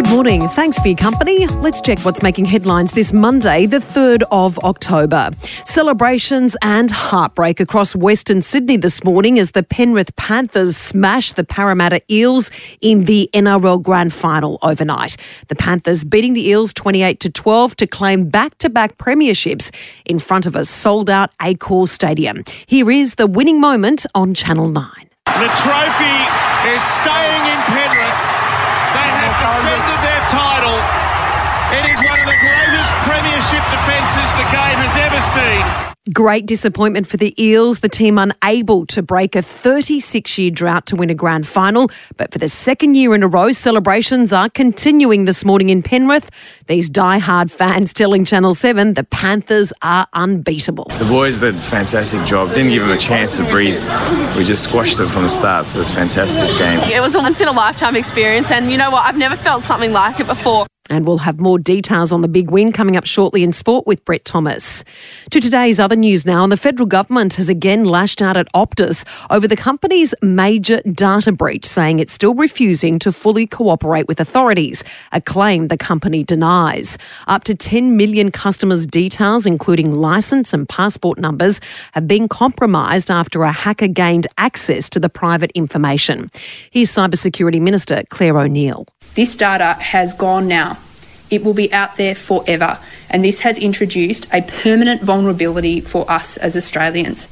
Good morning. Thanks for your company. Let's check what's making headlines this Monday, the 3rd of October. Celebrations and heartbreak across Western Sydney this morning as the Penrith Panthers smash the Parramatta Eels in the NRL Grand Final overnight. The Panthers beating the Eels 28 to 12 to claim back-to-back premierships in front of a sold-out Accor Stadium. Here is the winning moment on Channel 9. The trophy is staying in Penrith. They have defended their title. It is one of the greatest premiership defences the game has ever seen. Great disappointment for the Eels, the team unable to break a 36 year drought to win a grand final. But for the second year in a row, celebrations are continuing this morning in Penrith. These die-hard fans telling Channel 7 the Panthers are unbeatable. The boys did a fantastic job. Didn't give them a chance to breathe. We just squashed them from the start, so it was a fantastic game. It was a once in a lifetime experience, and you know what? I've never felt something like it before. And we'll have more details on the big win coming up shortly in sport with Brett Thomas. To today's other news now, and the federal government has again lashed out at Optus over the company's major data breach, saying it's still refusing to fully cooperate with authorities, a claim the company denies. Up to 10 million customers' details, including license and passport numbers, have been compromised after a hacker gained access to the private information. Here's Cybersecurity Minister Clare O'Neil. This data has gone now. It will be out there forever, and this has introduced a permanent vulnerability for us as Australians.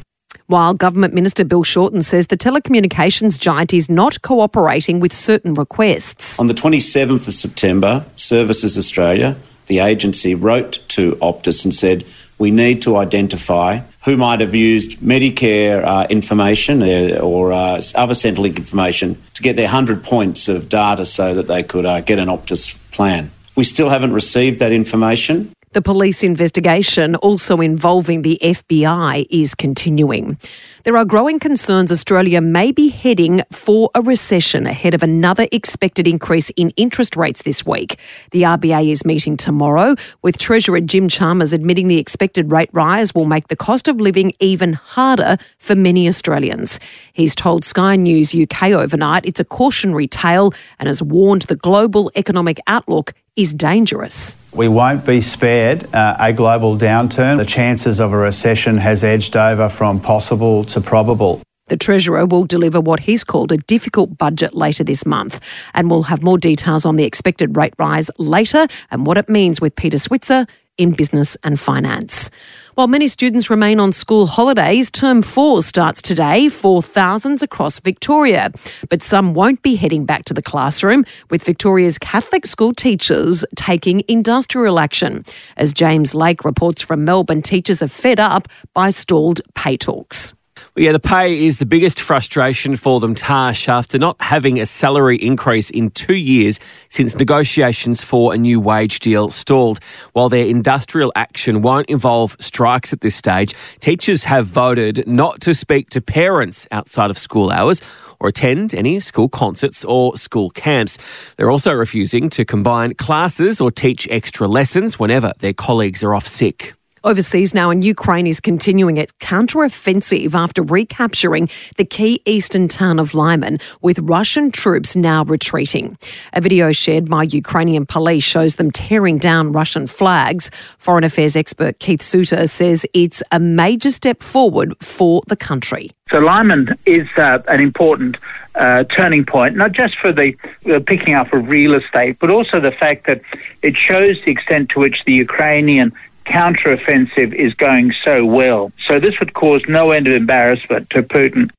While Government Minister Bill Shorten says the telecommunications giant is not cooperating with certain requests. On the 27th of September, Services Australia, the agency, wrote to Optus and said, We need to identify who might have used Medicare uh, information uh, or uh, other Centrelink information to get their 100 points of data so that they could uh, get an Optus plan. We still haven't received that information. The police investigation, also involving the FBI, is continuing. There are growing concerns Australia may be heading for a recession ahead of another expected increase in interest rates this week. The RBA is meeting tomorrow, with Treasurer Jim Chalmers admitting the expected rate rise will make the cost of living even harder for many Australians. He's told Sky News UK overnight it's a cautionary tale and has warned the global economic outlook is dangerous. We won't be spared uh, a global downturn. The chances of a recession has edged over from possible to probable. The Treasurer will deliver what he's called a difficult budget later this month. And we'll have more details on the expected rate rise later and what it means with Peter Switzer in business and finance. While many students remain on school holidays, Term 4 starts today for thousands across Victoria. But some won't be heading back to the classroom, with Victoria's Catholic school teachers taking industrial action. As James Lake reports from Melbourne, teachers are fed up by stalled pay talks. Yeah, the pay is the biggest frustration for them, Tash, after not having a salary increase in two years since negotiations for a new wage deal stalled. While their industrial action won't involve strikes at this stage, teachers have voted not to speak to parents outside of school hours or attend any school concerts or school camps. They're also refusing to combine classes or teach extra lessons whenever their colleagues are off sick. Overseas now, and Ukraine is continuing its counter-offensive after recapturing the key eastern town of Lyman, with Russian troops now retreating. A video shared by Ukrainian police shows them tearing down Russian flags. Foreign Affairs expert Keith Suter says it's a major step forward for the country. So Lyman is uh, an important uh, turning point, not just for the uh, picking up of real estate, but also the fact that it shows the extent to which the Ukrainian counteroffensive is going so well. So this would cause no end of embarrassment to Putin.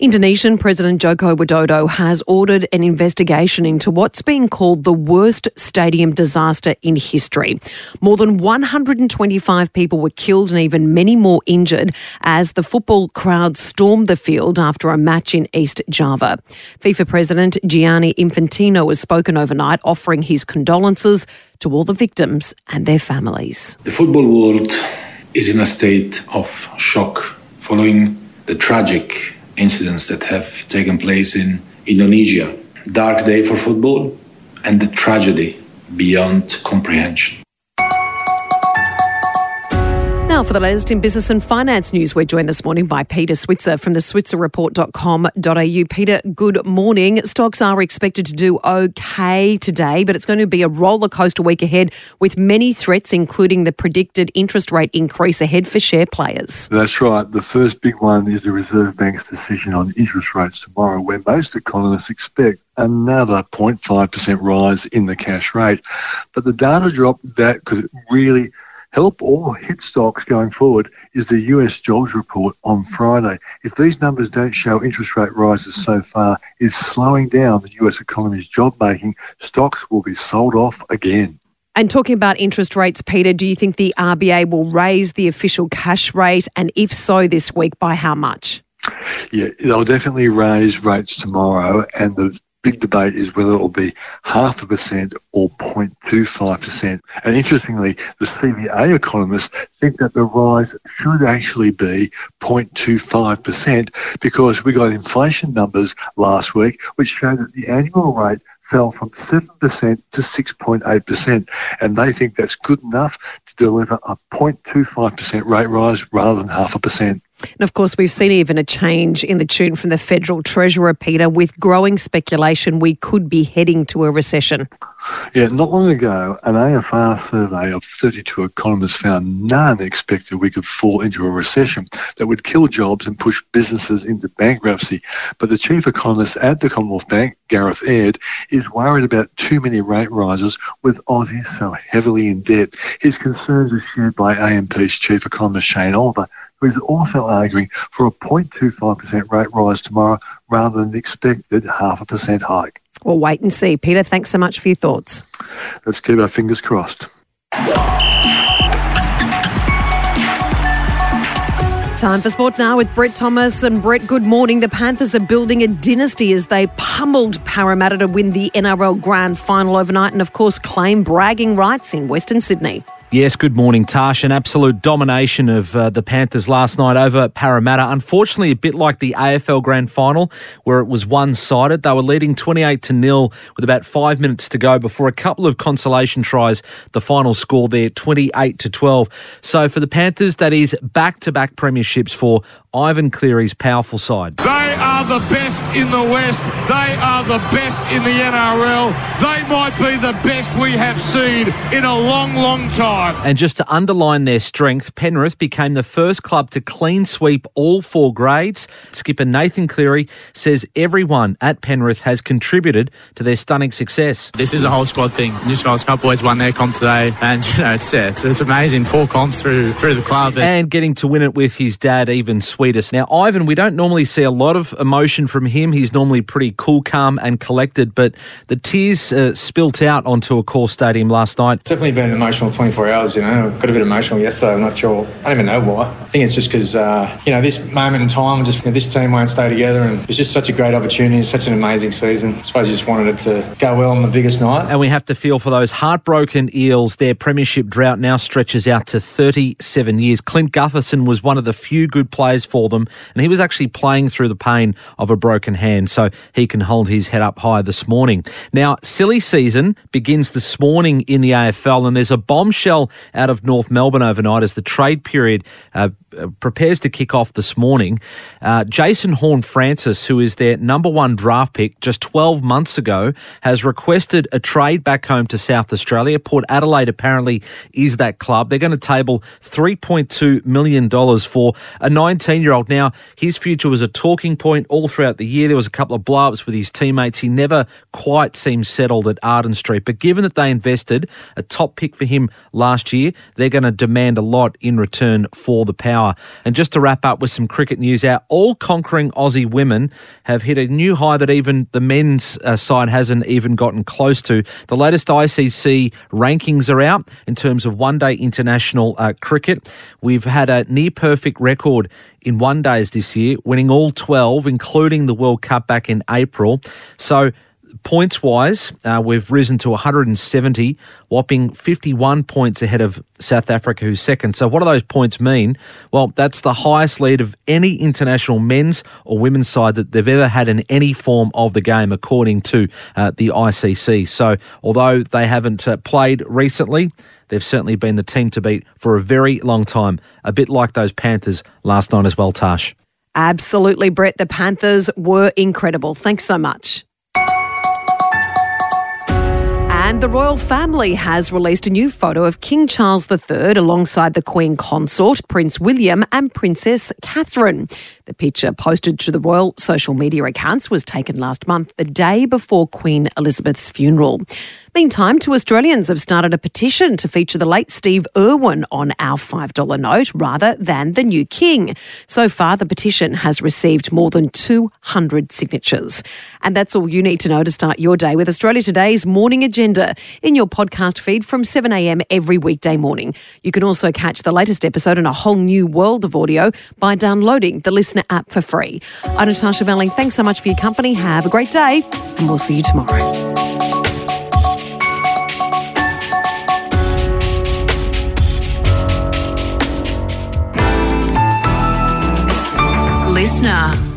Indonesian President Joko Widodo has ordered an investigation into what's being called the worst stadium disaster in history. More than 125 people were killed and even many more injured as the football crowd stormed the field after a match in East Java. FIFA President Gianni Infantino has spoken overnight, offering his condolences to all the victims and their families. The football world is in a state of shock following the tragic incidents that have taken place in Indonesia. Dark day for football and the tragedy beyond comprehension. Now, for the latest in business and finance news, we're joined this morning by Peter Switzer from the switzerreport.com.au. Peter, good morning. Stocks are expected to do okay today, but it's going to be a roller coaster week ahead with many threats, including the predicted interest rate increase ahead for share players. That's right. The first big one is the Reserve Bank's decision on interest rates tomorrow, where most economists expect another 0.5% rise in the cash rate. But the data drop that could really help or hit stocks going forward is the US jobs report on Friday. If these numbers don't show interest rate rises so far is slowing down the US economy's job making, stocks will be sold off again. And talking about interest rates, Peter, do you think the RBA will raise the official cash rate? And if so, this week, by how much? Yeah, they'll definitely raise rates tomorrow, and the big debate is whether it will be half a percent or 0.25%. And interestingly, the CBA economists think that the rise should actually be 0.25% because we got inflation numbers last week which showed that the annual rate fell from 7% to 6.8%. And they think that's good enough to deliver a 0.25% rate rise rather than half a percent. And of course, we've seen even a change in the tune from the federal treasurer, Peter, with growing speculation we could be heading to a recession. Yeah, not long ago, an AFR survey of 32 economists found none expected we could fall into a recession that would kill jobs and push businesses into bankruptcy. But the chief economist at the Commonwealth Bank, Gareth Aird, is worried about too many rate rises with Aussies so heavily in debt. His concerns are shared by AMP's chief economist Shane Oliver, who is also arguing for a 0.25% rate rise tomorrow rather than the expected half a percent hike. We'll wait and see. Peter, thanks so much for your thoughts. Let's keep our fingers crossed. Time for sport now with Brett Thomas. And Brett, good morning. The Panthers are building a dynasty as they pummeled Parramatta to win the NRL Grand Final overnight and, of course, claim bragging rights in Western Sydney. Yes, good morning, Tash. An absolute domination of uh, the Panthers last night over Parramatta. Unfortunately, a bit like the AFL Grand Final, where it was one-sided. They were leading 28 to nil with about five minutes to go before a couple of consolation tries. The final score there, 28 to 12. So for the Panthers, that is back-to-back premierships for Ivan Cleary's powerful side. They are the best in the West. They are the best in the NRL. They might be the best we have seen in a long, long time. And just to underline their strength, Penrith became the first club to clean sweep all four grades. Skipper Nathan Cleary says everyone at Penrith has contributed to their stunning success. This is a whole squad thing. New South Wales Cup boys won their comp today, and you know it's, it's, it's amazing. Four comps through through the club, and getting to win it with his dad even sweetest. Now Ivan, we don't normally see a lot of emotion from him. He's normally pretty cool, calm, and collected, but the tears uh, spilt out onto Accor stadium last night. It's definitely been an emotional 24 hours. You know, got a bit emotional yesterday. I'm not sure. I don't even know why. I think it's just because uh, you know this moment in time, just you know, this team won't stay together, and it's just such a great opportunity, such an amazing season. I suppose you just wanted it to go well on the biggest night. And we have to feel for those heartbroken Eels. Their premiership drought now stretches out to 37 years. Clint Gutherson was one of the few good players for them, and he was actually playing through the pain of a broken hand, so he can hold his head up high this morning. Now, silly season begins this morning in the AFL, and there's a bombshell out of North Melbourne overnight as the trade period uh, prepares to kick off this morning. Uh, Jason Horne-Francis, who is their number one draft pick just 12 months ago, has requested a trade back home to South Australia. Port Adelaide apparently is that club. They're going to table $3.2 million for a 19 year old. Now, his future was a talking point all throughout the year. There was a couple of blow ups with his teammates. He never quite seemed settled at Arden Street. But given that they invested a top pick for him last year, they're going to demand a lot in return for the power. And just to wrap up with some cricket news, our all conquering Aussie women have hit a new high that even the men's uh, side hasn't even gotten close to. The latest ICC rankings are out in terms of one day international uh, cricket. We've had a near perfect record in one days this year, winning all 12, including the World Cup back in April. So points wise, uh, we've risen to 170, whopping 51 points ahead of South Africa, who's second. So, what do those points mean? Well, that's the highest lead of any international men's or women's side that they've ever had in any form of the game, according to uh, the ICC. So, although they haven't uh, played recently, they've certainly been the team to beat for a very long time, a bit like those Panthers last night as well, Tash. Absolutely, Brett. The Panthers were incredible. Thanks so much. And the royal family has released a new photo of King Charles III alongside the Queen Consort, Prince William, and Princess Catherine. The picture posted to the royal social media accounts was taken last month, the day before Queen Elizabeth's funeral. Meantime, two Australians have started a petition to feature the late Steve Irwin on our $5 note rather than the new king. So far, the petition has received more than 200 signatures. And that's all you need to know to start your day with Australia Today's morning agenda in your podcast feed from 7am every weekday morning. You can also catch the latest episode in a whole new world of audio by downloading the Listener app for free. I'm Natasha Belling. Thanks so much for your company. Have a great day, and we'll see you tomorrow. Listener.